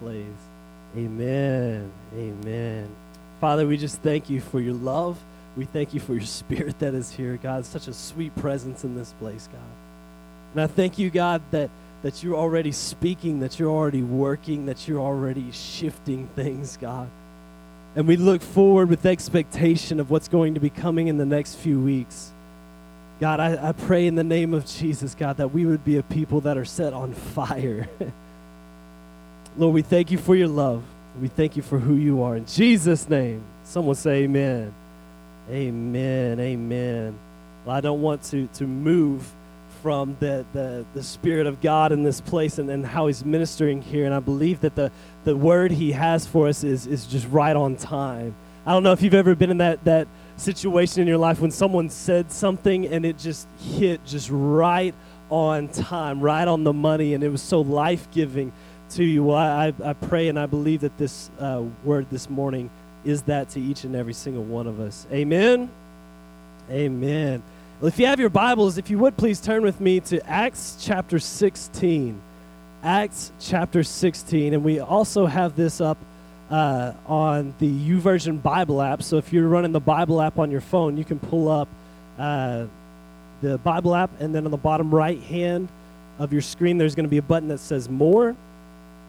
place. Amen. Amen. Father, we just thank you for your love. We thank you for your spirit that is here, God. Such a sweet presence in this place, God. And I thank you, God, that, that you're already speaking, that you're already working, that you're already shifting things, God. And we look forward with expectation of what's going to be coming in the next few weeks. God, I, I pray in the name of Jesus, God, that we would be a people that are set on fire. Lord, we thank you for your love. We thank you for who you are. In Jesus' name, someone say amen. Amen. Amen. Well, I don't want to, to move from the, the, the Spirit of God in this place and, and how He's ministering here. And I believe that the, the word He has for us is, is just right on time. I don't know if you've ever been in that, that situation in your life when someone said something and it just hit just right on time, right on the money, and it was so life giving to you. Well, I, I pray and I believe that this uh, word this morning is that to each and every single one of us. Amen. Amen. Well, if you have your Bibles, if you would please turn with me to Acts chapter 16. Acts chapter 16. And we also have this up uh, on the YouVersion Bible app. So if you're running the Bible app on your phone, you can pull up uh, the Bible app, and then on the bottom right hand of your screen, there's going to be a button that says More.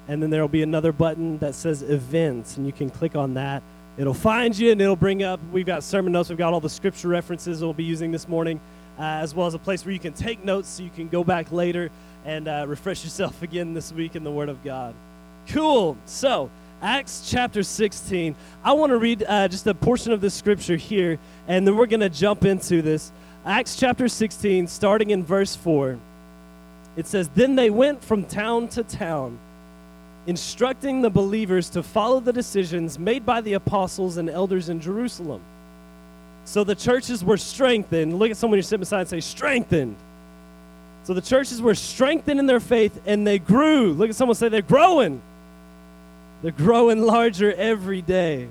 And then there will be another button that says Events, and you can click on that It'll find you and it'll bring up, we've got sermon notes, we've got all the scripture references we'll be using this morning, uh, as well as a place where you can take notes so you can go back later and uh, refresh yourself again this week in the Word of God. Cool. So, Acts chapter 16. I want to read uh, just a portion of the scripture here, and then we're going to jump into this. Acts chapter 16, starting in verse 4. It says, Then they went from town to town instructing the believers to follow the decisions made by the apostles and elders in Jerusalem. So the churches were strengthened. Look at someone you're sitting beside and say, strengthened. So the churches were strengthened in their faith and they grew. Look at someone say, they're growing. They're growing larger every day.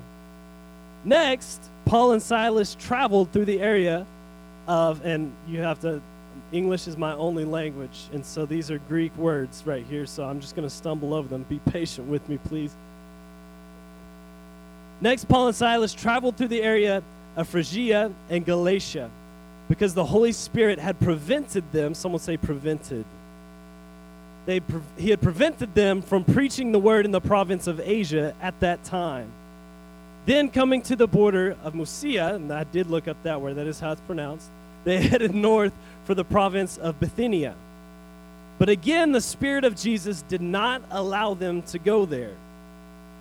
Next, Paul and Silas traveled through the area of, and you have to English is my only language, and so these are Greek words right here, so I'm just going to stumble over them. Be patient with me, please. Next, Paul and Silas traveled through the area of Phrygia and Galatia because the Holy Spirit had prevented them, someone say prevented. They, he had prevented them from preaching the word in the province of Asia at that time. Then, coming to the border of Mysia, and I did look up that word, that is how it's pronounced, they headed north for the province of Bithynia. But again, the Spirit of Jesus did not allow them to go there.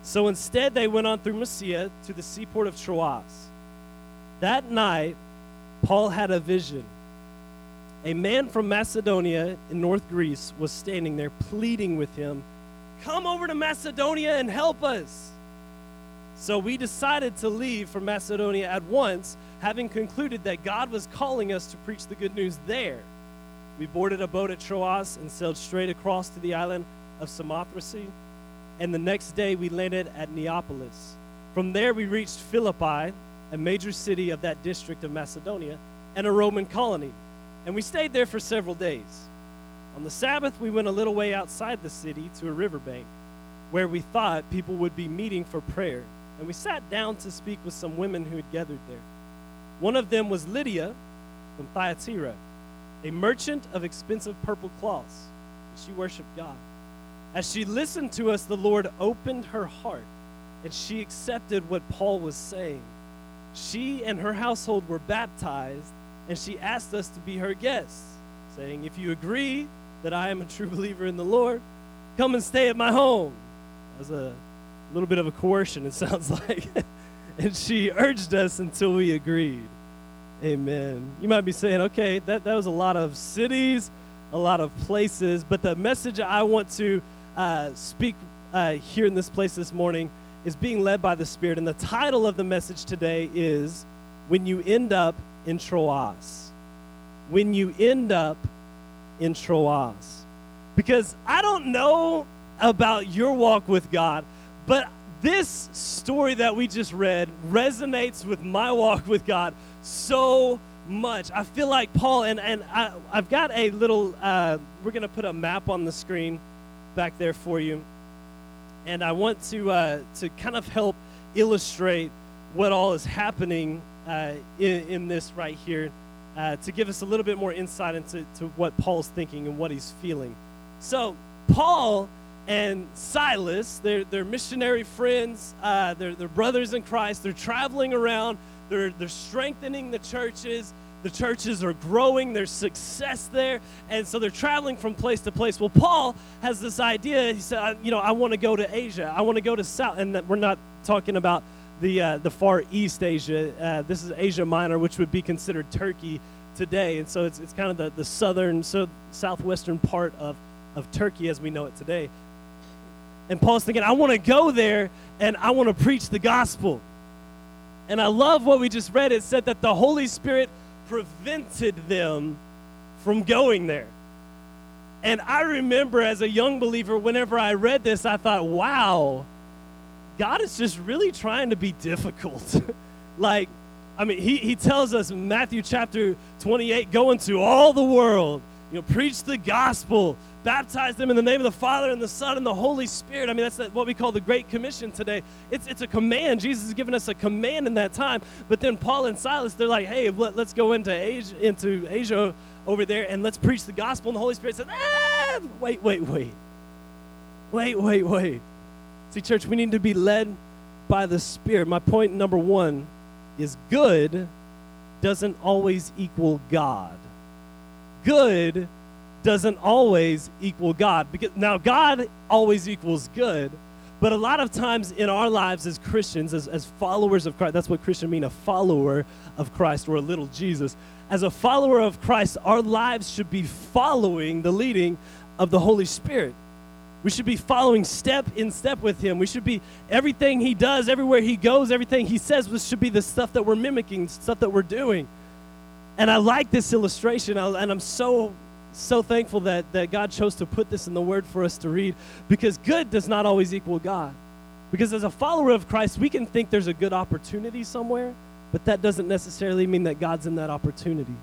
So instead, they went on through Mysia to the seaport of Troas. That night, Paul had a vision. A man from Macedonia in North Greece was standing there pleading with him, Come over to Macedonia and help us. So we decided to leave for Macedonia at once having concluded that God was calling us to preach the good news there. We boarded a boat at Troas and sailed straight across to the island of Samothrace. And the next day we landed at Neapolis. From there we reached Philippi, a major city of that district of Macedonia, and a Roman colony. And we stayed there for several days. On the Sabbath, we went a little way outside the city to a riverbank where we thought people would be meeting for prayer. And we sat down to speak with some women who had gathered there. One of them was Lydia from Thyatira, a merchant of expensive purple cloths. She worshiped God. As she listened to us, the Lord opened her heart and she accepted what Paul was saying. She and her household were baptized, and she asked us to be her guests, saying, If you agree that I am a true believer in the Lord, come and stay at my home. Was a little bit of a coercion, it sounds like and she urged us until we agreed. Amen. You might be saying, okay, that, that was a lot of cities, a lot of places, but the message I want to uh, speak uh, here in this place this morning is being led by the Spirit. And the title of the message today is When You End Up in Troas. When You End Up in Troas. Because I don't know about your walk with God, but this story that we just read resonates with my walk with God so much. I feel like Paul, and, and I, have got a little, uh, we're going to put a map on the screen back there for you. And I want to, uh, to kind of help illustrate what all is happening uh, in, in, this right here uh, to give us a little bit more insight into to what Paul's thinking and what he's feeling. So, Paul and Silas, they're, they're missionary friends, uh, they're, they're brothers in Christ, they're traveling around, they're, they're strengthening the churches. The churches are growing, there's success there, and so they're traveling from place to place. Well, Paul has this idea. He said, You know, I want to go to Asia, I want to go to South, and we're not talking about the, uh, the far east Asia. Uh, this is Asia Minor, which would be considered Turkey today. And so it's, it's kind of the, the southern, so southwestern part of, of Turkey as we know it today. And Paul's thinking, I want to go there and I want to preach the gospel. And I love what we just read. It said that the Holy Spirit prevented them from going there. And I remember as a young believer, whenever I read this, I thought, wow, God is just really trying to be difficult. like, I mean, he, he tells us in Matthew chapter 28 go into all the world, you know, preach the gospel, baptize them in the name of the Father and the Son and the Holy Spirit. I mean, that's what we call the Great Commission today. It's, it's a command. Jesus has given us a command in that time. But then Paul and Silas, they're like, hey, let, us go into Asia, into Asia over there and let's preach the gospel. And the Holy Spirit says, ah, wait, wait, wait. Wait, wait, wait. See, church, we need to be led by the Spirit. My point number one is good doesn't always equal God. Good doesn't always equal God. Because now God always equals good, but a lot of times in our lives as Christians, as, as followers of Christ, that's what Christian mean, a follower of Christ or a little Jesus. As a follower of Christ, our lives should be following the leading of the Holy Spirit. We should be following step in step with him. We should be, everything he does, everywhere he goes, everything he says, this should be the stuff that we're mimicking, stuff that we're doing. And I like this illustration, and I'm so, so thankful that, that God chose to put this in the word for us to read because good does not always equal God. Because as a follower of Christ, we can think there's a good opportunity somewhere, but that doesn't necessarily mean that God's in that opportunity.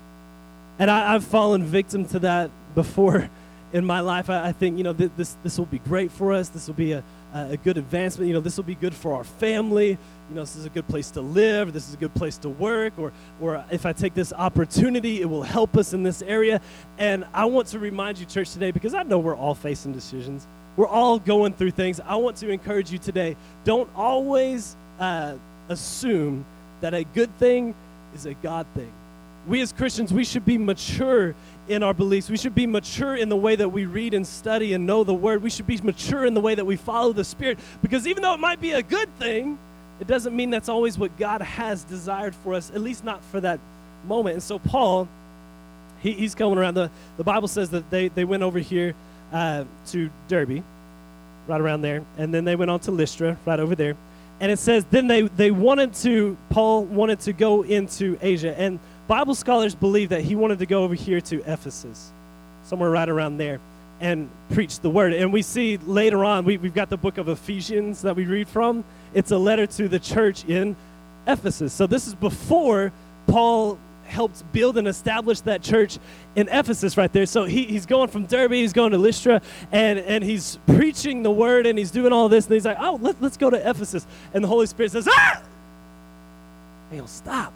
And I, have fallen victim to that before in my life, I, I think, you know, th- this, this will be great for us. This will be a, a good advancement. You know, this will be good for our family. You know, this is a good place to live. This is a good place to work. Or, or if I take this opportunity, it will help us in this area. And I want to remind you, church, today, because I know we're all facing decisions. We're all going through things. I want to encourage you today. Don't always uh, assume that a good thing is a God thing. We as Christians, we should be mature in our beliefs. We should be mature in the way that we read and study and know the Word. We should be mature in the way that we follow the Spirit. Because even though it might be a good thing, it doesn't mean that's always what God has desired for us, at least not for that moment. And so, Paul, he, he's coming around. The, the Bible says that they, they went over here uh, to Derbe, right around there. And then they went on to Lystra, right over there. And it says, then they, they wanted to, Paul wanted to go into Asia. And Bible scholars believe that he wanted to go over here to Ephesus, somewhere right around there, and preach the word. And we see later on, we, we've got the book of Ephesians that we read from. It's a letter to the church in Ephesus. So this is before Paul helped build and establish that church in Ephesus right there. So he, he's going from Derbe, he's going to Lystra, and, and he's preaching the word and he's doing all this. And he's like, oh, let, let's go to Ephesus. And the Holy Spirit says, ah! Hey, stop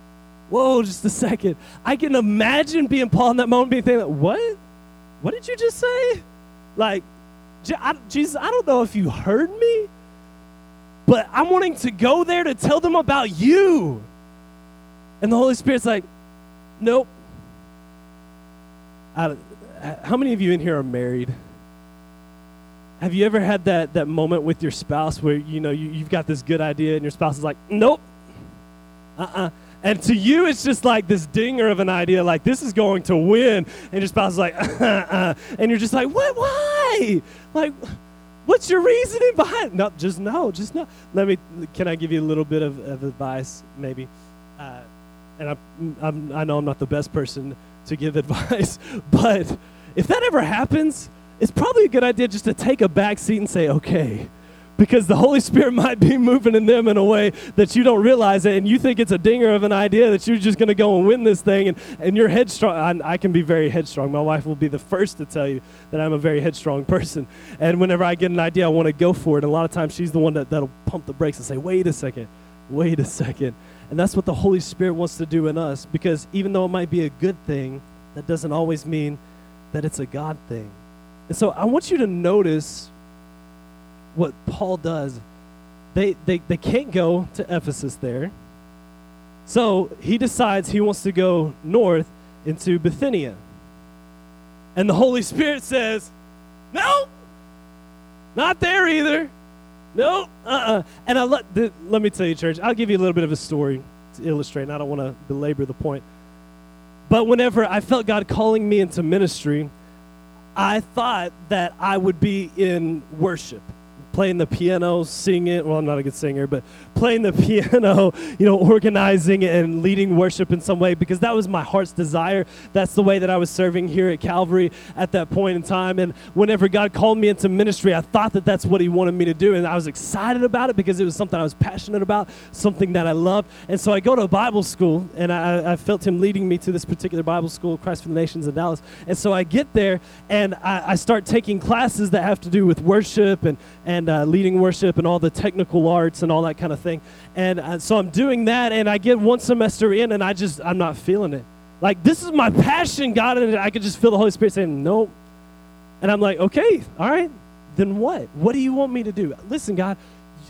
whoa, just a second. I can imagine being Paul in that moment, being thinking, what? What did you just say? Like, Jesus, I don't know if you heard me, but I'm wanting to go there to tell them about you. And the Holy Spirit's like, nope. I, how many of you in here are married? Have you ever had that, that moment with your spouse where you know you, you've got this good idea and your spouse is like, nope, uh-uh. And to you, it's just like this dinger of an idea, like this is going to win. And your spouse is like, uh, uh, and you're just like, what? Why? Like, what's your reasoning behind? No, just no, just no. Let me. Can I give you a little bit of, of advice, maybe? Uh, and I'm, I'm, I know I'm not the best person to give advice, but if that ever happens, it's probably a good idea just to take a back seat and say, okay, because the Holy Spirit might be moving in them in a way that you don't realize it, and you think it's a dinger of an idea that you're just going to go and win this thing, and, and you're headstrong. I, I, can be very headstrong. My wife will be the first to tell you that I'm a very headstrong person. And whenever I get an idea, I want to go for it. And a lot of times she's the one that, that'll pump the brakes and say, wait a second, wait a second. And that's what the Holy Spirit wants to do in us, because even though it might be a good thing, that doesn't always mean that it's a God thing. And so I want you to notice what Paul does. They, they, they can't go to Ephesus there. So he decides he wants to go north into Bithynia. And the Holy Spirit says, No, not there either. No, uh-uh. And I let, the, let me tell you, church, I'll give you a little bit of a story to illustrate, and I don't want to belabor the point. But whenever I felt God calling me into ministry, I thought that I would be in worship playing the piano, singing. Well, I'm not a good singer, but playing the piano, you know, organizing and leading worship in some way because that was my heart's desire. That's the way that I was serving here at Calvary at that point in time. And whenever God called me into ministry, I thought that that's what He wanted me to do. And I was excited about it because it was something I was passionate about, something that I loved. And so I go to a Bible school, and I, I felt Him leading me to this particular Bible school, Christ for the Nations in Dallas. And so I get there and I, I start taking classes that have to do with worship and, and uh, leading worship and all the technical arts and all that kind of thing. And uh, so I'm doing that, and I get one semester in, and I just, I'm not feeling it. Like, this is my passion, God, and I could just feel the Holy Spirit saying, nope. And I'm like, okay, all right, then what? What do you want me to do? Listen, God,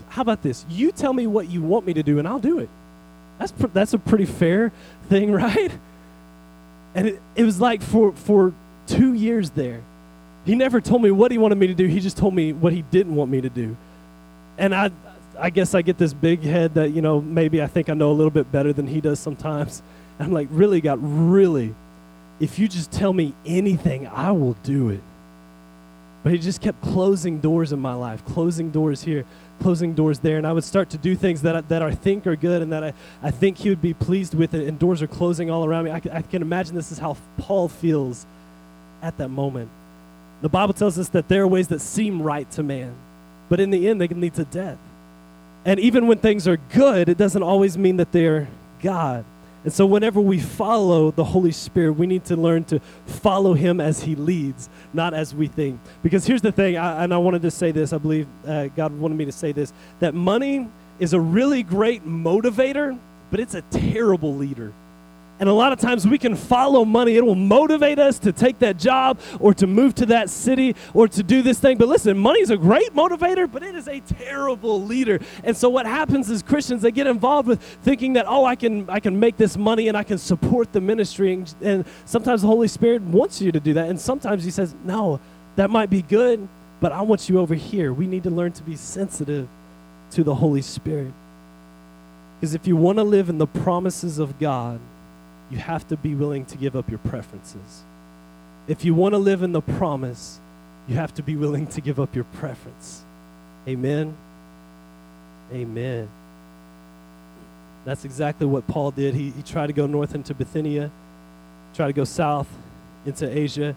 how about this? You tell me what you want me to do, and I'll do it. That's, pr- that's a pretty fair thing, right? And it, it was like for, for two years there, he never told me what he wanted me to do. He just told me what he didn't want me to do. And I, I guess I get this big head that, you know, maybe I think I know a little bit better than he does sometimes. I'm like, really, God, really? If you just tell me anything, I will do it. But he just kept closing doors in my life, closing doors here, closing doors there. And I would start to do things that I, that I think are good and that I, I think he would be pleased with, it, and doors are closing all around me. I, I can imagine this is how Paul feels at that moment. The Bible tells us that there are ways that seem right to man, but in the end, they can lead to death. And even when things are good, it doesn't always mean that they're God. And so, whenever we follow the Holy Spirit, we need to learn to follow Him as He leads, not as we think. Because here's the thing, I, and I wanted to say this, I believe uh, God wanted me to say this that money is a really great motivator, but it's a terrible leader. And a lot of times we can follow money. It will motivate us to take that job or to move to that city or to do this thing. But listen, money is a great motivator, but it is a terrible leader. And so what happens is Christians, they get involved with thinking that, oh, I can, I can make this money and I can support the ministry. And, and sometimes the Holy Spirit wants you to do that. And sometimes he says, no, that might be good, but I want you over here. We need to learn to be sensitive to the Holy Spirit. Because if you want to live in the promises of God, you have to be willing to give up your preferences. If you want to live in the promise, you have to be willing to give up your preference. Amen. Amen. That's exactly what Paul did. He, he tried to go north into Bithynia, tried to go south into Asia.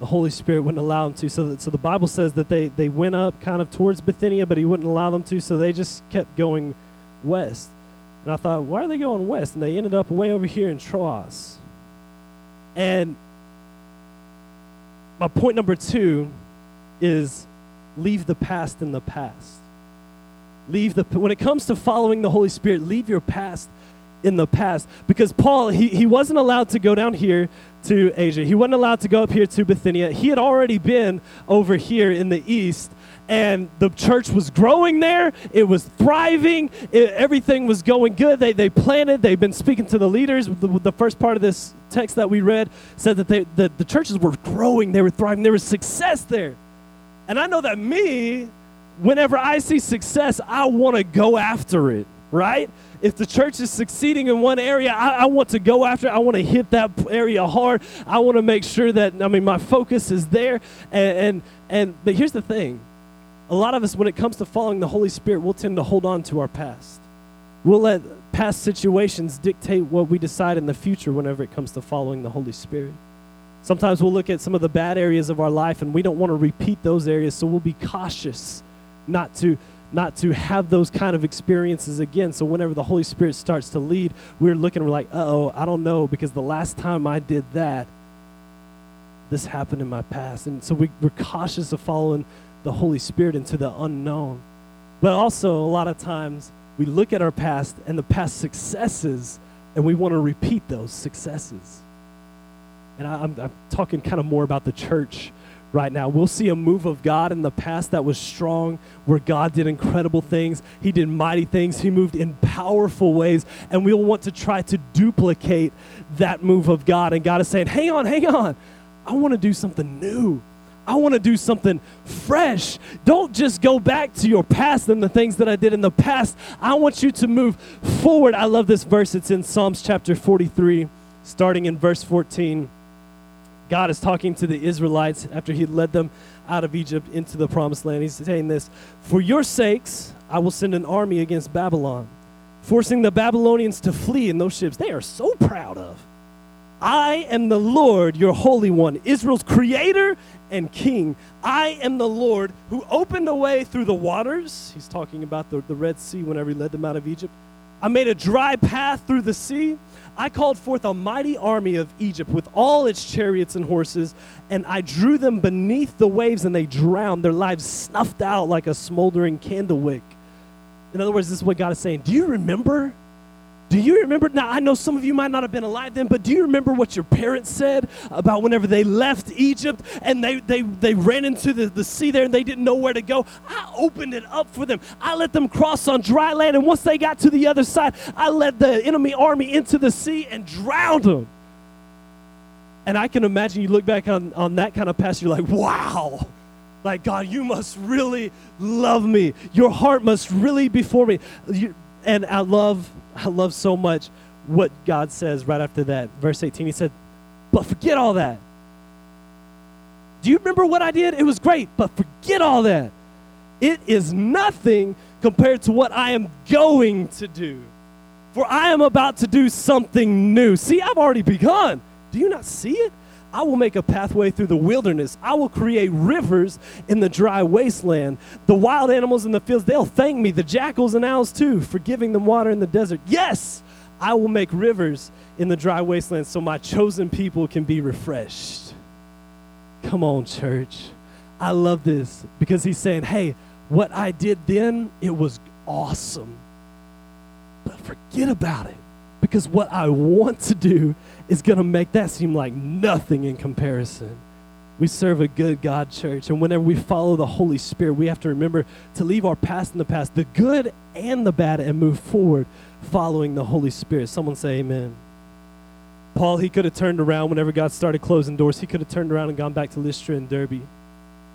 The Holy Spirit wouldn't allow him to. So, that, so the Bible says that they, they went up kind of towards Bithynia, but he wouldn't allow them to, so they just kept going west. And I thought, why are they going west? And they ended up way over here in Troas. And my point number two is leave the past in the past. Leave the when it comes to following the Holy Spirit, leave your past in the past. Because Paul, he, he wasn't allowed to go down here to Asia. He wasn't allowed to go up here to Bithynia. He had already been over here in the east and the church was growing there. It was thriving. It, everything was going good. They, they planted. They've been speaking to the leaders. The, the first part of this text that we read said that they, the, the churches were growing. They were thriving. There was success there. And I know that me, whenever I see success, I want to go after it, right? If the church is succeeding in one area, I, I want to go after it. I want to hit that area hard. I want to make sure that, I mean, my focus is there. And, and, and but here's the thing a lot of us, when it comes to following the Holy Spirit, we'll tend to hold on to our past. We'll let past situations dictate what we decide in the future whenever it comes to following the Holy Spirit. Sometimes we'll look at some of the bad areas of our life and we don't want to repeat those areas, so we'll be cautious not to not to have those kind of experiences again. So whenever the Holy Spirit starts to lead, we're looking, we're like, uh oh, I don't know, because the last time I did that, this happened in my past. And so we, we're cautious of following the Holy Spirit into the unknown. But also, a lot of times, we look at our past and the past successes, and we want to repeat those successes. And I, am I'm talking kind of more about the church right now. We'll see a move of God in the past that was strong, where God did incredible things. He did mighty things. He moved in powerful ways. And we'll want to try to duplicate that move of God. And God is saying, hang on, hang on. I want to do something new. I want to do something fresh. Don't just go back to your past and the things that I did in the past. I want you to move forward. I love this verse. It's in Psalms chapter 43, starting in verse 14. God is talking to the Israelites after he led them out of Egypt into the promised land. He's saying this For your sakes, I will send an army against Babylon, forcing the Babylonians to flee in those ships they are so proud of. I am the Lord, your Holy One, Israel's creator and king. I am the Lord who opened a way through the waters. He's talking about the, the Red Sea whenever he led them out of Egypt. I made a dry path through the sea. I called forth a mighty army of Egypt with all its chariots and horses, and I drew them beneath the waves, and they drowned, their lives snuffed out like a smoldering candle wick. In other words, this is what God is saying. Do you remember do you remember? Now, I know some of you might not have been alive then, but do you remember what your parents said about whenever they left Egypt and they, they, they ran into the, the sea there and they didn't know where to go? I opened it up for them. I let them cross on dry land, and once they got to the other side, I led the enemy army into the sea and drowned them. And I can imagine you look back on, on that kind of past, you're like, wow. Like, God, you must really love me. Your heart must really be for me. You, and I love I love so much what God says right after that. Verse 18, he said, But forget all that. Do you remember what I did? It was great, but forget all that. It is nothing compared to what I am going to do. For I am about to do something new. See, I've already begun. Do you not see it? I will make a pathway through the wilderness. I will create rivers in the dry wasteland. The wild animals in the fields, they'll thank me. The jackals and owls, too, for giving them water in the desert. Yes, I will make rivers in the dry wasteland so my chosen people can be refreshed. Come on, church. I love this because he's saying, hey, what I did then, it was awesome. But forget about it because what I want to do is going to make that seem like nothing in comparison. We serve a good God, church. And whenever we follow the Holy Spirit, we have to remember to leave our past in the past, the good and the bad, and move forward following the Holy Spirit. Someone say amen. Paul, he could have turned around whenever God started closing doors. He could have turned around and gone back to Lystra and Derbe.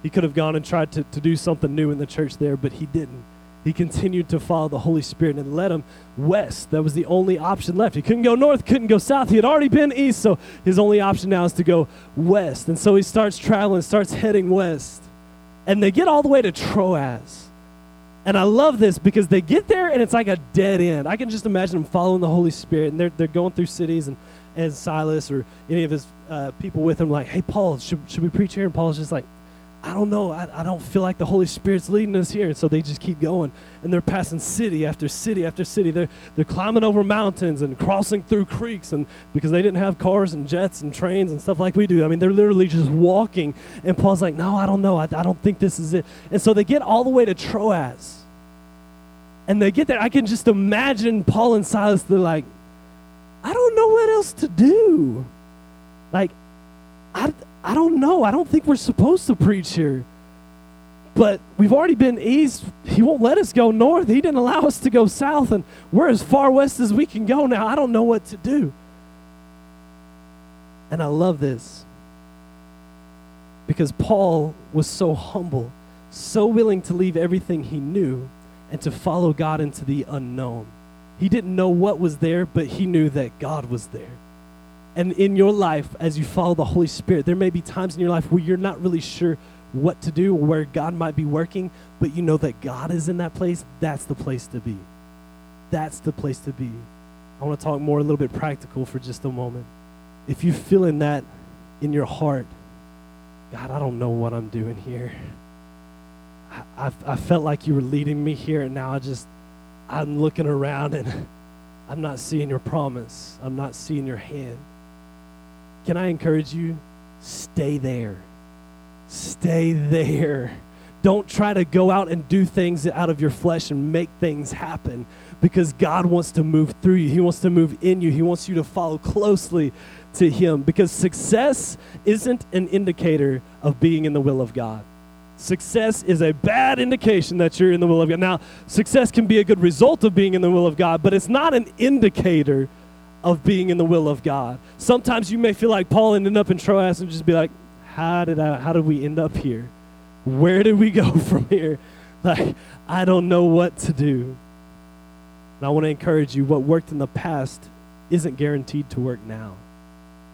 He could have gone and tried to, to do something new in the church there, but he didn't he continued to follow the Holy Spirit and led him west. That was the only option left. He couldn't go north, couldn't go south. He had already been east, so his only option now is to go west. And so he starts traveling, starts heading west. And they get all the way to Troas. And I love this because they get there and it's like a dead end. I can just imagine them following the Holy Spirit and they're, they're going through cities and, and Silas or any of his uh, people with him like, hey, Paul, should, should we preach here? And Paul's just like, I don't know. I, I don't feel like the Holy Spirit's leading us here. And so they just keep going. And they're passing city after city after city. They're, they're climbing over mountains and crossing through creeks. And because they didn't have cars and jets and trains and stuff like we do, I mean, they're literally just walking. And Paul's like, no, I don't know. I, I don't think this is it. And so they get all the way to Troas. And they get there. I can just imagine Paul and Silas, they're like, I don't know what else to do. Like, I, I don't know. I don't think we're supposed to preach here. But we've already been east. He won't let us go north. He didn't allow us to go south, and we're as far west as we can go now. I don't know what to do. And I love this because Paul was so humble, so willing to leave everything he knew and to follow God into the unknown. He didn't know what was there, but he knew that God was there. And in your life, as you follow the Holy Spirit, there may be times in your life where you're not really sure what to do where God might be working, but you know that God is in that place. That's the place to be. That's the place to be. I want to talk more a little bit practical for just a moment. If you feel in that in your heart, God, I don't know what I'm doing here. I, I felt like you were leading me here, and now I just, I'm looking around and I'm not seeing your promise. I'm not seeing your hand. Can I encourage you? Stay there. Stay there. Don't try to go out and do things out of your flesh and make things happen because God wants to move through you. He wants to move in you. He wants you to follow closely to Him because success isn't an indicator of being in the will of God. Success is a bad indication that you're in the will of God. Now, success can be a good result of being in the will of God, but it's not an indicator of being in the will of God. Sometimes you may feel like Paul ended up in Troas and just be like, how did I, how did we end up here? Where did we go from here? Like, I don't know what to do. And I want to encourage you what worked in the past isn't guaranteed to work now.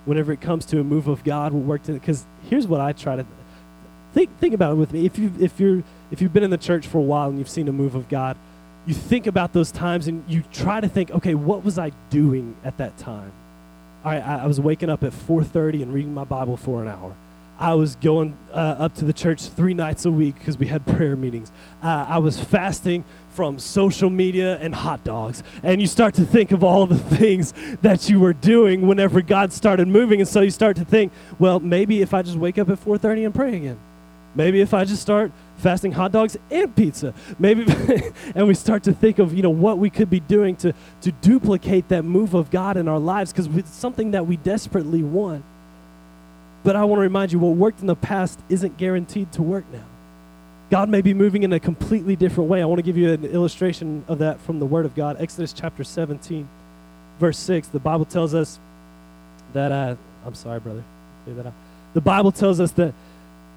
Whenever it comes to a move of God, what worked in because here's what I try to think think about it with me. If you if you're if you've been in the church for a while and you've seen a move of God, you think about those times and you try to think, okay, what was I doing at that time? All right, I, I was waking up at 4:30 and reading my Bible for an hour. I was going uh, up to the church three nights a week because we had prayer meetings. Uh, I was fasting from social media and hot dogs. And you start to think of all the things that you were doing whenever God started moving. And so you start to think, well, maybe if I just wake up at 4:30 and pray again. Maybe if I just start fasting hot dogs and pizza. Maybe and we start to think of, you know, what we could be doing to to duplicate that move of God in our lives because it's something that we desperately want. But I want to remind you what worked in the past isn't guaranteed to work now. God may be moving in a completely different way. I want to give you an illustration of that from the Word of God. Exodus chapter 17, verse 6. The Bible tells us that, uh, I'm sorry, brother. The Bible tells us that,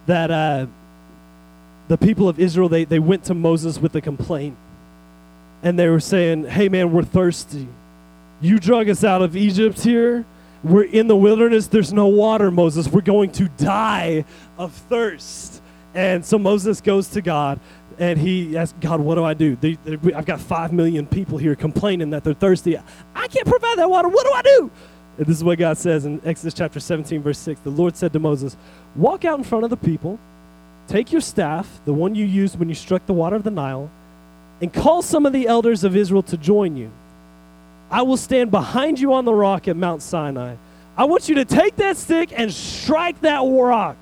that uh, the people of Israel, they, they went to Moses with a complaint. And they were saying, hey, man, we're thirsty. You drug us out of Egypt here we're in the wilderness. There's no water, Moses. We're going to die of thirst. And so Moses goes to God and he asks, God, what do I do? I've got five million people here complaining that they're thirsty. I can't provide that water. What do I do? And this is what God says in Exodus chapter 17, verse 6. The Lord said to Moses, Walk out in front of the people, take your staff, the one you used when you struck the water of the Nile, and call some of the elders of Israel to join you. I will stand behind you on the rock at Mount Sinai. I want you to take that stick and strike that rock,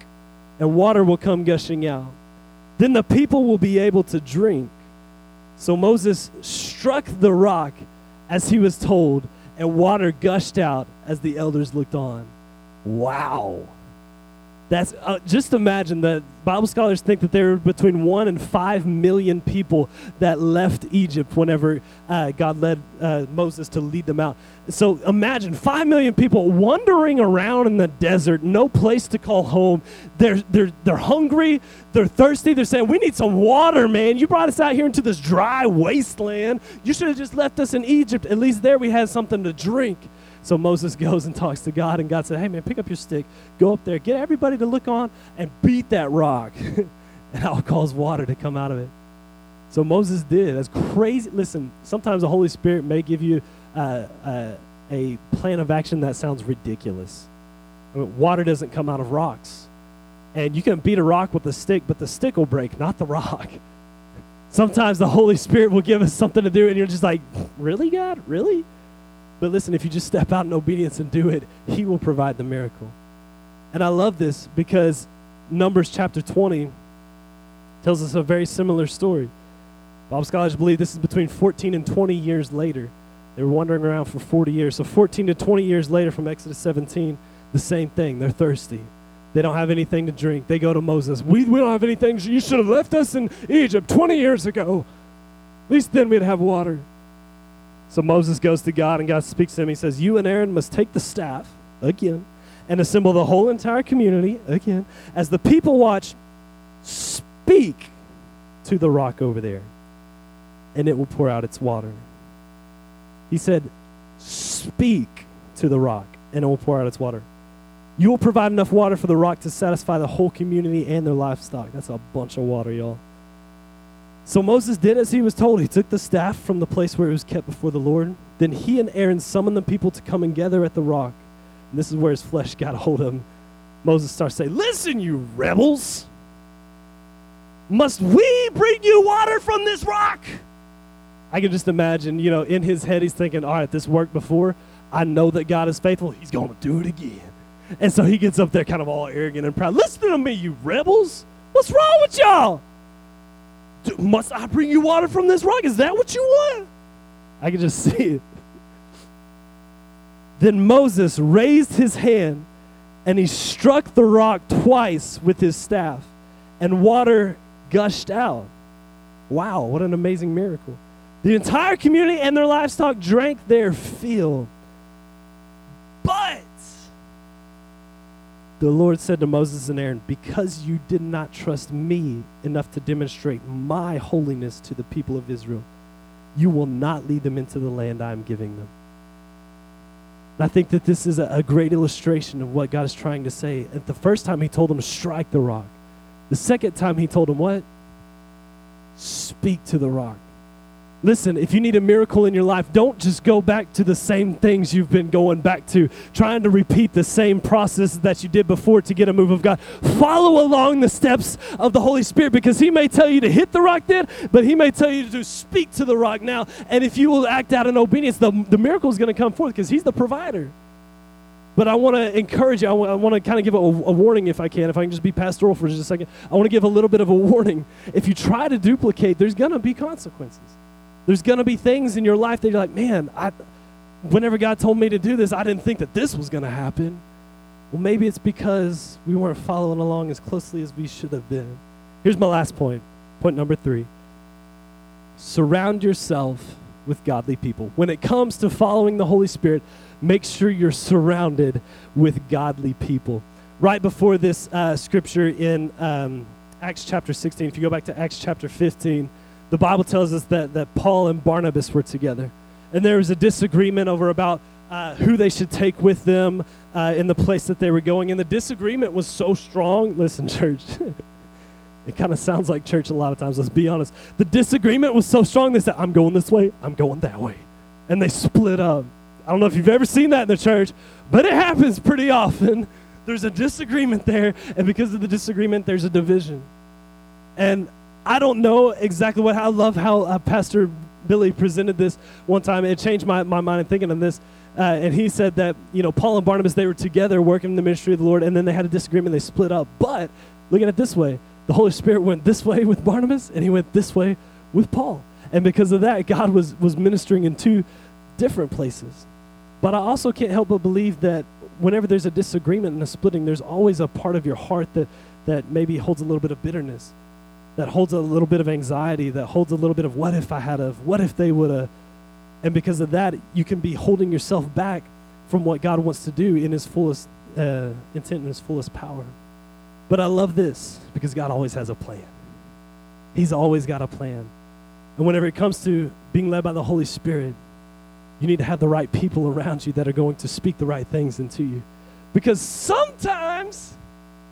and water will come gushing out. Then the people will be able to drink. So Moses struck the rock as he was told, and water gushed out as the elders looked on. Wow. That's uh, just imagine that Bible scholars think that there were between one and five million people that left Egypt whenever uh, God led uh, Moses to lead them out. So imagine five million people wandering around in the desert, no place to call home. They're they're they're hungry, they're thirsty. They're saying, "We need some water, man. You brought us out here into this dry wasteland. You should have just left us in Egypt. At least there we had something to drink." So Moses goes and talks to God, and God said, Hey, man, pick up your stick, go up there, get everybody to look on, and beat that rock. and I'll cause water to come out of it. So Moses did. That's crazy. Listen, sometimes the Holy Spirit may give you uh, uh, a plan of action that sounds ridiculous. I mean, water doesn't come out of rocks. And you can beat a rock with a stick, but the stick will break, not the rock. Sometimes the Holy Spirit will give us something to do, and you're just like, Really, God? Really? But listen, if you just step out in obedience and do it, He will provide the miracle. And I love this because Numbers chapter 20 tells us a very similar story. Bible scholars believe this is between 14 and 20 years later. They were wandering around for 40 years. So 14 to 20 years later from Exodus 17, the same thing. They're thirsty. They don't have anything to drink. They go to Moses. We, we don't have anything. You should have left us in Egypt 20 years ago. At least then we'd have water. So Moses goes to God, and God speaks to him. He says, You and Aaron must take the staff, again, and assemble the whole entire community, again, as the people watch, speak to the rock over there, and it will pour out its water. He said, Speak to the rock, and it will pour out its water. You will provide enough water for the rock to satisfy the whole community and their livestock. That's a bunch of water, y'all. So Moses did as he was told. He took the staff from the place where it was kept before the Lord. Then he and Aaron summoned the people to come and gather at the rock. And this is where his flesh got a hold of him. Moses starts saying, Listen, you rebels. Must we bring you water from this rock? I can just imagine, you know, in his head, he's thinking, all right, this worked before. I know that God is faithful. He's going to do it again. And so he gets up there kind of all arrogant and proud. Listen to me, you rebels. What's wrong with y'all? Must I bring you water from this rock? Is that what you want? I can just see it. Then Moses raised his hand and he struck the rock twice with his staff, and water gushed out. Wow, what an amazing miracle. The entire community and their livestock drank their fill. But the Lord said to Moses and Aaron, Because you did not trust me enough to demonstrate my holiness to the people of Israel, you will not lead them into the land I am giving them. And I think that this is a, great illustration of what God is trying to say. At the first time, He told them strike the rock. The second time, He told them what? Speak to the rock. Listen, if you need a miracle in your life, don't just go back to the same things you've been going back to, trying to repeat the same process that you did before to get a move of God. Follow along the steps of the Holy Spirit because He may tell you to hit the rock then, but He may tell you to speak to the rock now. And if you will act out in obedience, the, the miracle is going to come forth because He's the provider. But I want to encourage you. I, w- I want to kind of give a, a, warning if I can, if I can just be pastoral for just a second. I want to give a little bit of a warning. If you try to duplicate, there's going to be consequences. There's going to be things in your life that you're like, man, I, whenever God told me to do this, I didn't think that this was going to happen. Well, maybe it's because we weren't following along as closely as we should have been. Here's my last point. Point number three surround yourself with godly people. When it comes to following the Holy Spirit, make sure you're surrounded with godly people. Right before this uh, scripture in um, Acts chapter 16, if you go back to Acts chapter 15, the Bible tells us that, that Paul and Barnabas were together. And there was a disagreement over about uh, who they should take with them uh, in the place that they were going. And the disagreement was so strong. Listen, church, it kind of sounds like church a lot of times, let's be honest. The disagreement was so strong, they said, I'm going this way, I'm going that way. And they split up. I don't know if you've ever seen that in the church, but it happens pretty often. There's a disagreement there, and because of the disagreement, there's a division. And I don't know exactly what. I love how uh, Pastor Billy presented this one time. It changed my, my mind in thinking on this. Uh, and he said that, you know, Paul and Barnabas, they were together working in the ministry of the Lord, and then they had a disagreement. They split up. But look at it this way the Holy Spirit went this way with Barnabas, and he went this way with Paul. And because of that, God was, was ministering in two different places. But I also can't help but believe that whenever there's a disagreement and a splitting, there's always a part of your heart that, that maybe holds a little bit of bitterness that holds a little bit of anxiety, that holds a little bit of what if I had of, what if they would have. And because of that, you can be holding yourself back from what God wants to do in His fullest uh, intent and His fullest power. But I love this because God always has a plan. He's always got a plan. And whenever it comes to being led by the Holy Spirit, you need to have the right people around you that are going to speak the right things into you. Because sometimes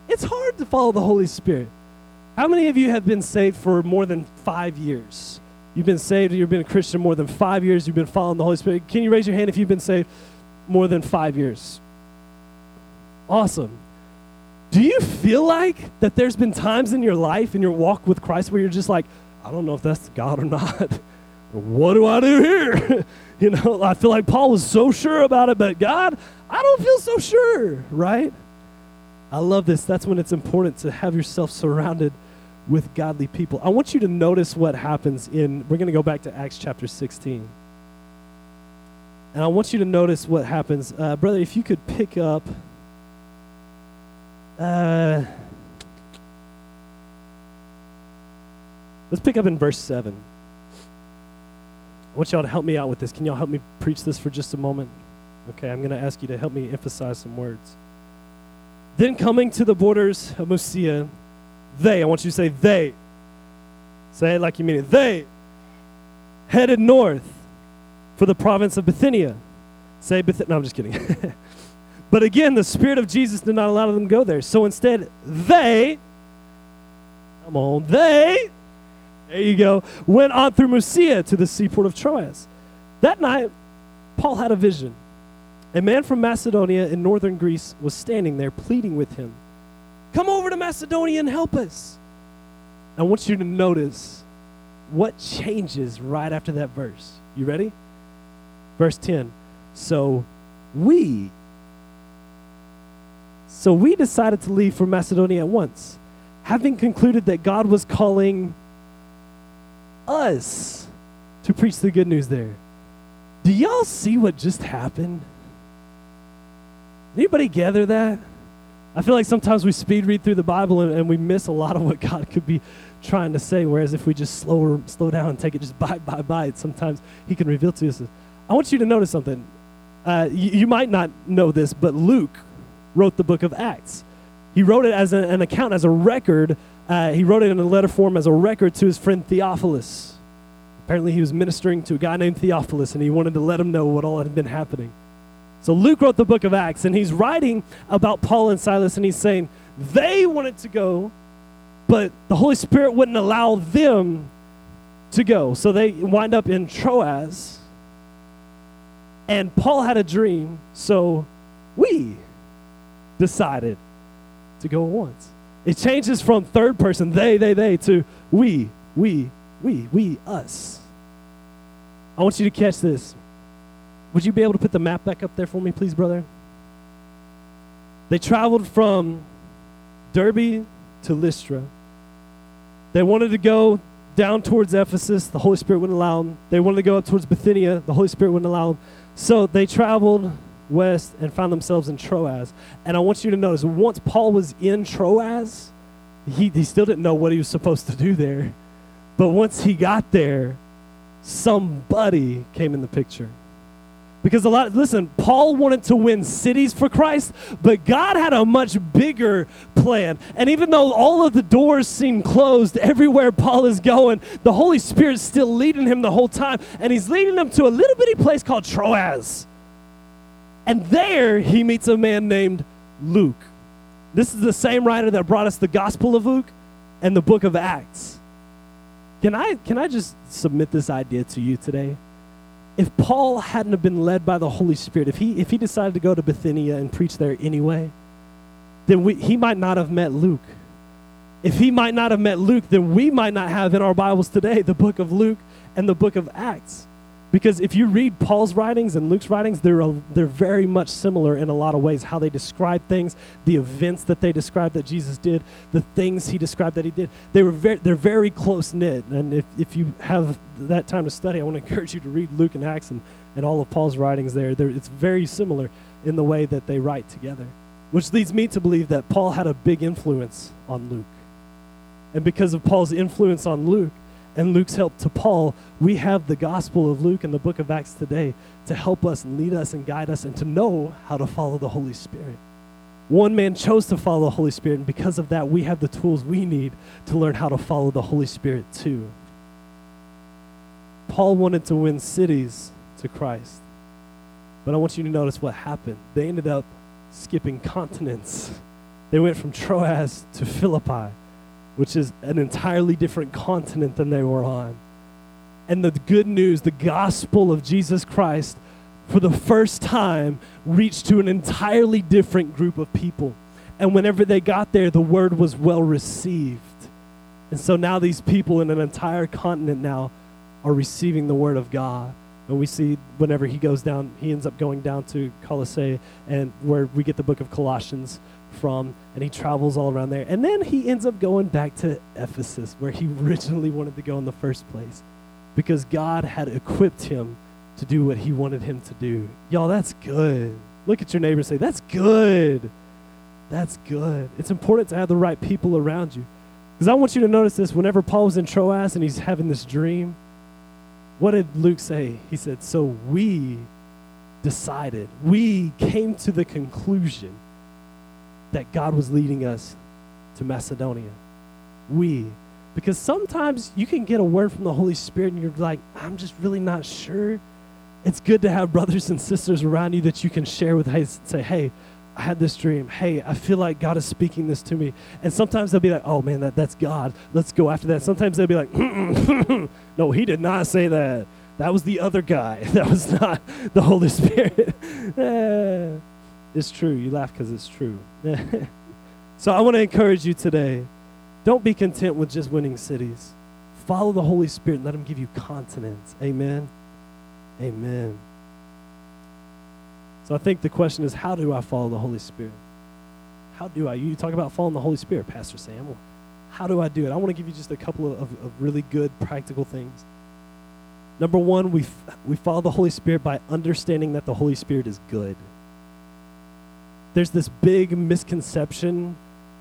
it's hard to follow the Holy Spirit. How many of you have been saved for more than five years? You've been saved, you've been a Christian more than five years, you've been following the Holy Spirit. Can you raise your hand if you've been saved more than five years? Awesome. Do you feel like that there's been times in your life, in your walk with Christ, where you're just like, I don't know if that's God or not. what do I do here? you know, I feel like Paul was so sure about it, but God, I don't feel so sure, right? I love this. That's when it's important to have yourself surrounded with godly people. I want you to notice what happens in, we're going to go back to Acts chapter 16. And I want you to notice what happens. Uh, brother, if you could pick up. Uh, let's pick up in verse 7. I want y'all to help me out with this. Can y'all help me preach this for just a moment? Okay, I'm going to ask you to help me emphasize some words. Then coming to the borders of Mysia, they, I want you to say they. Say it like you mean it. They headed north for the province of Bithynia. Say Bithynia. No, I'm just kidding. but again, the Spirit of Jesus did not allow them to go there. So instead, they, come on, they, there you go, went on through Mysia to the seaport of Troas. That night, Paul had a vision. A man from Macedonia in northern Greece was standing there pleading with him, Come over to Macedonia and help us. I want you to notice what changes right after that verse. You ready? Verse 10. So we so we decided to leave for Macedonia at once, having concluded that God was calling us to preach the good news there. Do y'all see what just happened? Anybody gather that? I feel like sometimes we speed read through the Bible and, and, we miss a lot of what God could be trying to say. Whereas if we just slow slow down and take it just bite by bite, sometimes He can reveal to us. I want you to notice something. Uh, you, you, might not know this, but Luke wrote the book of Acts. He wrote it as a, an account, as a record. Uh, he wrote it in a letter form as a record to his friend Theophilus. Apparently, he was ministering to a guy named Theophilus, and he wanted to let him know what all had been happening. So Luke wrote the book of Acts, and he's writing about Paul and Silas, and he's saying they wanted to go, but the Holy Spirit wouldn't allow them to go. So they wind up in Troas, and Paul had a dream, so we decided to go at once. It changes from third person, they, they, they, to we, we, we, we, us. I want you to catch this. Would you be able to put the map back up there for me, please, brother? They traveled from Derbe to Lystra. They wanted to go down towards Ephesus. The Holy Spirit wouldn't allow them. They wanted to go up towards Bithynia. The Holy Spirit wouldn't allow them. So they traveled west and found themselves in Troas. And I want you to notice once Paul was in Troas, he, he still didn't know what he was supposed to do there. But once he got there, somebody came in the picture. Because a lot, listen, Paul wanted to win cities for Christ, but God had a much bigger plan. And even though all of the doors seem closed everywhere Paul is going, the Holy Spirit's still leading him the whole time. And he's leading him to a little bitty place called Troas. And there he meets a man named Luke. This is the same writer that brought us the Gospel of Luke and the book of Acts. Can I, can I just submit this idea to you today? If Paul hadn't have been led by the Holy Spirit, if he, if he decided to go to Bithynia and preach there anyway, then we, he might not have met Luke. If he might not have met Luke, then we might not have in our Bibles today the book of Luke and the book of Acts. Because if you read Paul's writings and Luke's writings, they're, a, they're very much similar in a lot of ways. How they describe things, the events that they describe that Jesus did, the things he described that he did. They were very, they're very close knit. And if, if you have that time to study, I want to encourage you to read Luke and Acts and, and all of Paul's writings there. They're, it's very similar in the way that they write together. Which leads me to believe that Paul had a big influence on Luke. And because of Paul's influence on Luke, and Luke's help to Paul, we have the Gospel of Luke and the book of Acts today to help us and lead us and guide us and to know how to follow the Holy Spirit. One man chose to follow the Holy Spirit, and because of that, we have the tools we need to learn how to follow the Holy Spirit too. Paul wanted to win cities to Christ, but I want you to notice what happened. They ended up skipping continents. They went from Troas to Philippi which is an entirely different continent than they were on. And the good news, the gospel of Jesus Christ, for the first time, reached to an entirely different group of people. And whenever they got there, the word was well received. And so now these people in an entire continent now are receiving the word of God. And we see whenever he goes down, he ends up going down to Colossae and where we get the book of Colossians from, and he travels all around there. And then he ends up going back to Ephesus, where he originally wanted to go in the first place, because God had equipped him to do what he wanted him to do. Y'all, that's good. Look at your neighbor say, That's good. That's good. It's important to have the right people around you. Because I want you to notice this whenever Paul was in Troas and he's having this dream, what did Luke say? He said, So we decided, we came to the conclusion that God was leading us to Macedonia. We. Because sometimes you can get a word from the Holy Spirit and you're like, I'm just really not sure. It's good to have brothers and sisters around you that you can share with, hey, say, hey, I had this dream. Hey, I feel like God is speaking this to me. And sometimes they'll be like, oh man, that, that's God. Let's go after that. Sometimes they'll be like, no, he did not say that. That was the other guy. That was not the Holy Spirit. Eh. It's true. You laugh because it's true. so I want to encourage you today Don't be content with just winning cities. Follow the Holy Spirit and let Him give you continents. Amen. Amen. So I think the question is how do I follow the Holy Spirit? How do I? You talk about following the Holy Spirit, Pastor Sam. Well, how do I do it? I want to give you just a couple of, of, of really good practical things. Number one, we, f- we follow the Holy Spirit by understanding that the Holy Spirit is good. There's this big misconception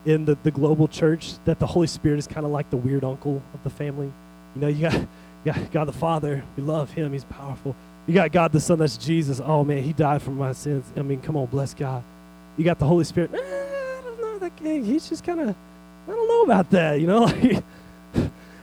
in the, the global church that the Holy Spirit is kind of like the weird uncle of the family. You know, you got, you got God the Father, we love him, he's powerful. You got God the Son, that's Jesus. Oh man, he died for my sins. I mean, come on, bless God. You got the Holy Spirit. Eh, I don't know, that he's just kind of, I don't know about that, you know?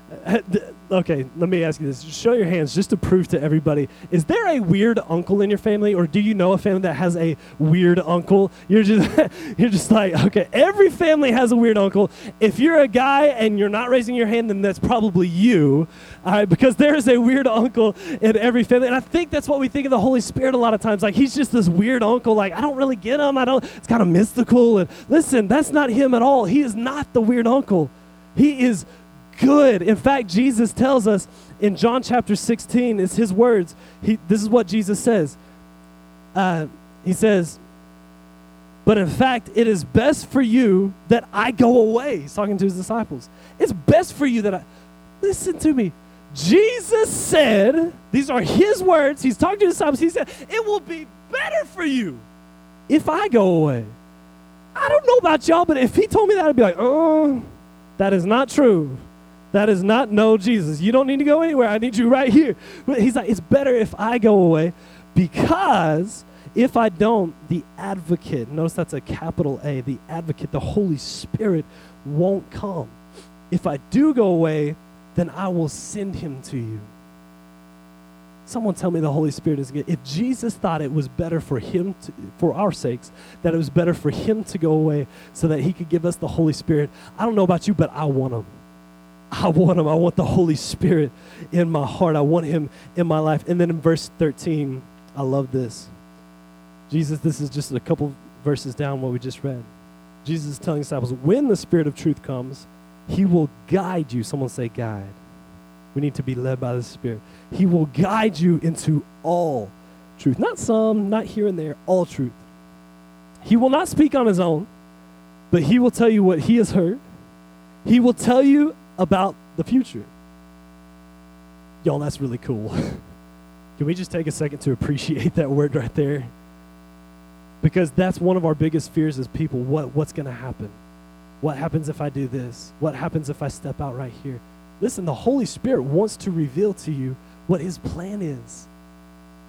okay, let me ask you this. Show your hands just to prove to everybody. Is there a weird uncle in your family, or do you know a family that has a weird uncle? You're just you're just like, okay, every family has a weird uncle. If you're a guy and you're not raising your hand, then that's probably you. All right, because there is a weird uncle in every family. And I think that's what we think of the Holy Spirit a lot of times. Like he's just this weird uncle, like, I don't really get him. I don't it's kind of mystical. And listen, that's not him at all. He is not the weird uncle. He is good. In fact, Jesus tells us in John chapter 16, it's his words. He, this is what Jesus says. Uh, he says, But in fact, it is best for you that I go away. He's talking to his disciples. It's best for you that I. Listen to me. Jesus said, these are his words. He's talking to his disciples. He said, It will be better for you if I go away. I don't know about y'all, but if he told me that, I'd be like, Oh, that is not true. That is not no Jesus. You don't need to go anywhere. I need you right here. But he's like, it's better if I go away because if I don't, the advocate, notice that's a capital A, the advocate, the Holy Spirit won't come. If I do go away, then I will send him to you. Someone tell me the Holy Spirit is good. If Jesus thought it was better for him, to, for our sakes, that it was better for him to go away so that he could give us the Holy Spirit, I don't know about you, but I want him. I want him. I want the Holy Spirit in my heart. I want him in my life. And then in verse 13, I love this. Jesus, this is just a couple verses down what we just read. Jesus is telling disciples, when the Spirit of truth comes, he will guide you. Someone say, guide. We need to be led by the Spirit. He will guide you into all truth. Not some, not here and there, all truth. He will not speak on his own, but he will tell you what he has heard. He will tell you about the future. Y'all, that's really cool. Can we just take a second to appreciate that word right there? Because that's one of our biggest fears as people. What, what's going to happen? What happens if I do this? What happens if I step out right here? Listen, the Holy Spirit wants to reveal to you what his plan is.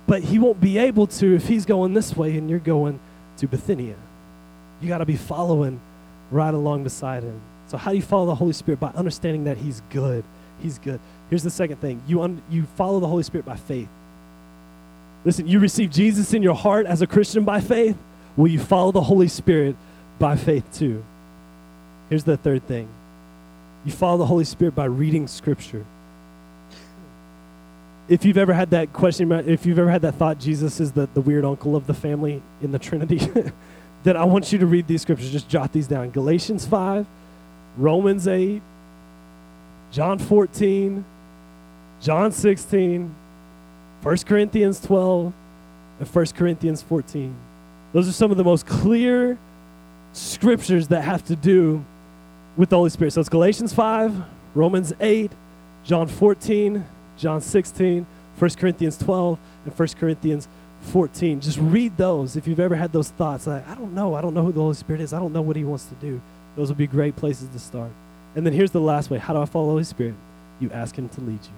But he won't be able to if he's going this way and you're going to Bithynia. You got to be following right along beside him. So, how do you follow the Holy Spirit? By understanding that He's good. He's good. Here's the second thing you, un- you follow the Holy Spirit by faith. Listen, you receive Jesus in your heart as a Christian by faith. Will you follow the Holy Spirit by faith too? Here's the third thing you follow the Holy Spirit by reading Scripture. If you've ever had that question, if you've ever had that thought, Jesus is the, the weird uncle of the family in the Trinity, then I want you to read these scriptures. Just jot these down Galatians 5, Romans 8, John 14, John 16, 1 Corinthians 12, and 1 Corinthians 14. Those are some of the most clear scriptures that have to do with the Holy Spirit. So it's Galatians 5, Romans 8, John 14, John 16, 1 Corinthians 12, and 1 Corinthians 14. Just read those if you've ever had those thoughts like, I don't know. I don't know who the Holy Spirit is. I don't know what he wants to do. Those would be great places to start. And then here's the last way. How do I follow the Holy Spirit? You ask Him to lead you.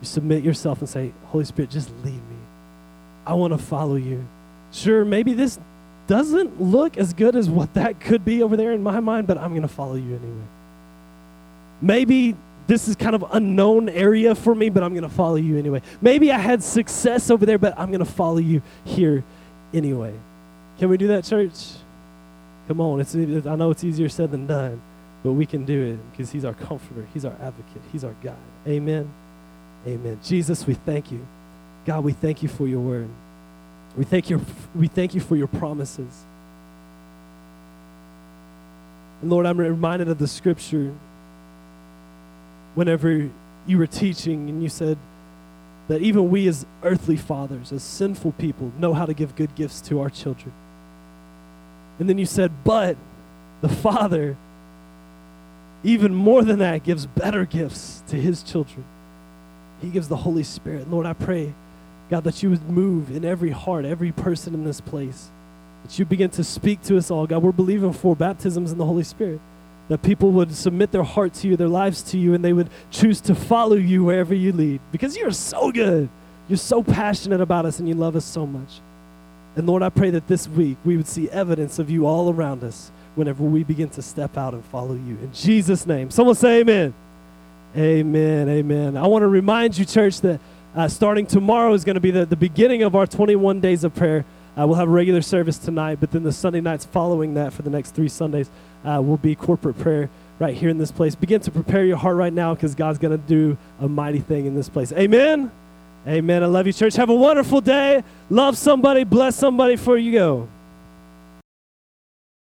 You submit yourself and say, Holy Spirit, just lead me. I want to follow you. Sure, maybe this doesn't look as good as what that could be over there in my mind, but I'm going to follow you anyway. Maybe this is kind of unknown area for me, but I'm going to follow you anyway. Maybe I had success over there, but I'm going to follow you here anyway. Can we do that, church? Come on, it's, I know it's easier said than done, but we can do it because He's our comforter, He's our advocate, He's our guide. Amen. Amen. Jesus, we thank you. God, we thank you for your word. We thank you, we thank you for your promises. And Lord, I'm reminded of the scripture whenever you were teaching and you said that even we as earthly fathers, as sinful people, know how to give good gifts to our children. And then you said, but the Father, even more than that, gives better gifts to his children. He gives the Holy Spirit. Lord, I pray, God, that you would move in every heart, every person in this place. That you begin to speak to us all. God, we're believing for baptisms in the Holy Spirit. That people would submit their heart to you, their lives to you, and they would choose to follow you wherever you lead. Because you're so good. You're so passionate about us and you love us so much. And Lord, I pray that this week we would see evidence of you all around us whenever we begin to step out and follow you. In Jesus' name. Someone say amen. Amen. Amen. I want to remind you, church, that uh, starting tomorrow is going to be the, the beginning of our 21 days of prayer. Uh, we'll have a regular service tonight, but then the Sunday nights following that for the next three Sundays uh, will be corporate prayer right here in this place. Begin to prepare your heart right now because God's going to do a mighty thing in this place. Amen. Amen. I love you, church. Have a wonderful day. Love somebody. Bless somebody before you go.